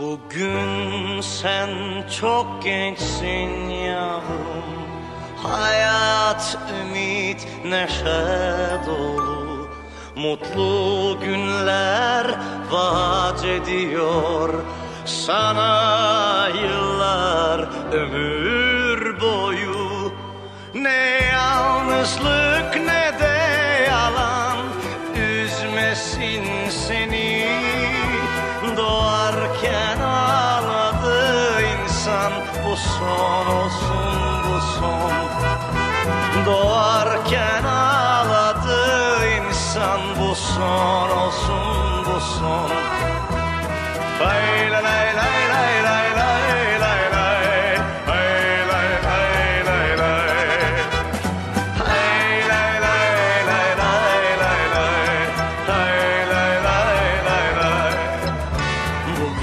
Bugün sen çok gençsin yavrum. Hayat, ümit, neşe dolu. Mutlu günler vaat ediyor. Sana yıllar ömür boyu. Ne yalnızlık ne de yalan. Üzmesin seni Doğarken ağladı insan. Bu son olsun bu son. Doğarken ağladı insan. Bu son olsun bu son. Lay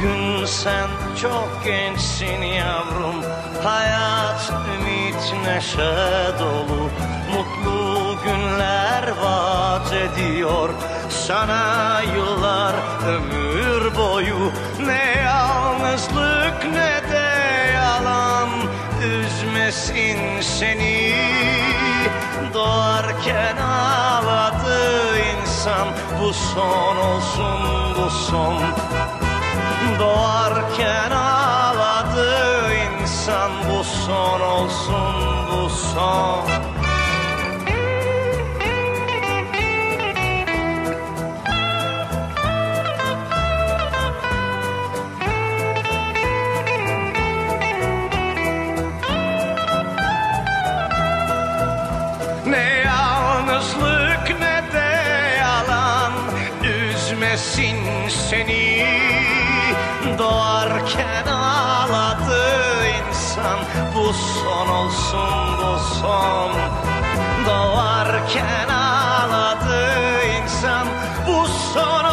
Bugün sen çok gençsin yavrum. Hayat, ümit, neşe dolu. Mutlu günler vaat ediyor. Sana yıllar ömür boyu. Ne yalnızlık ne de yalan. Üzmesin seni. Doğarken ağladı insan. Bu son olsun bu son Doğarken ağladı insan Bu son olsun bu son. Ne yalnızlık ne de yalan Üzmesin seni Doğarken ağladı insan. Bu son olsun bu son. Doğarken ağladı insan. Bu son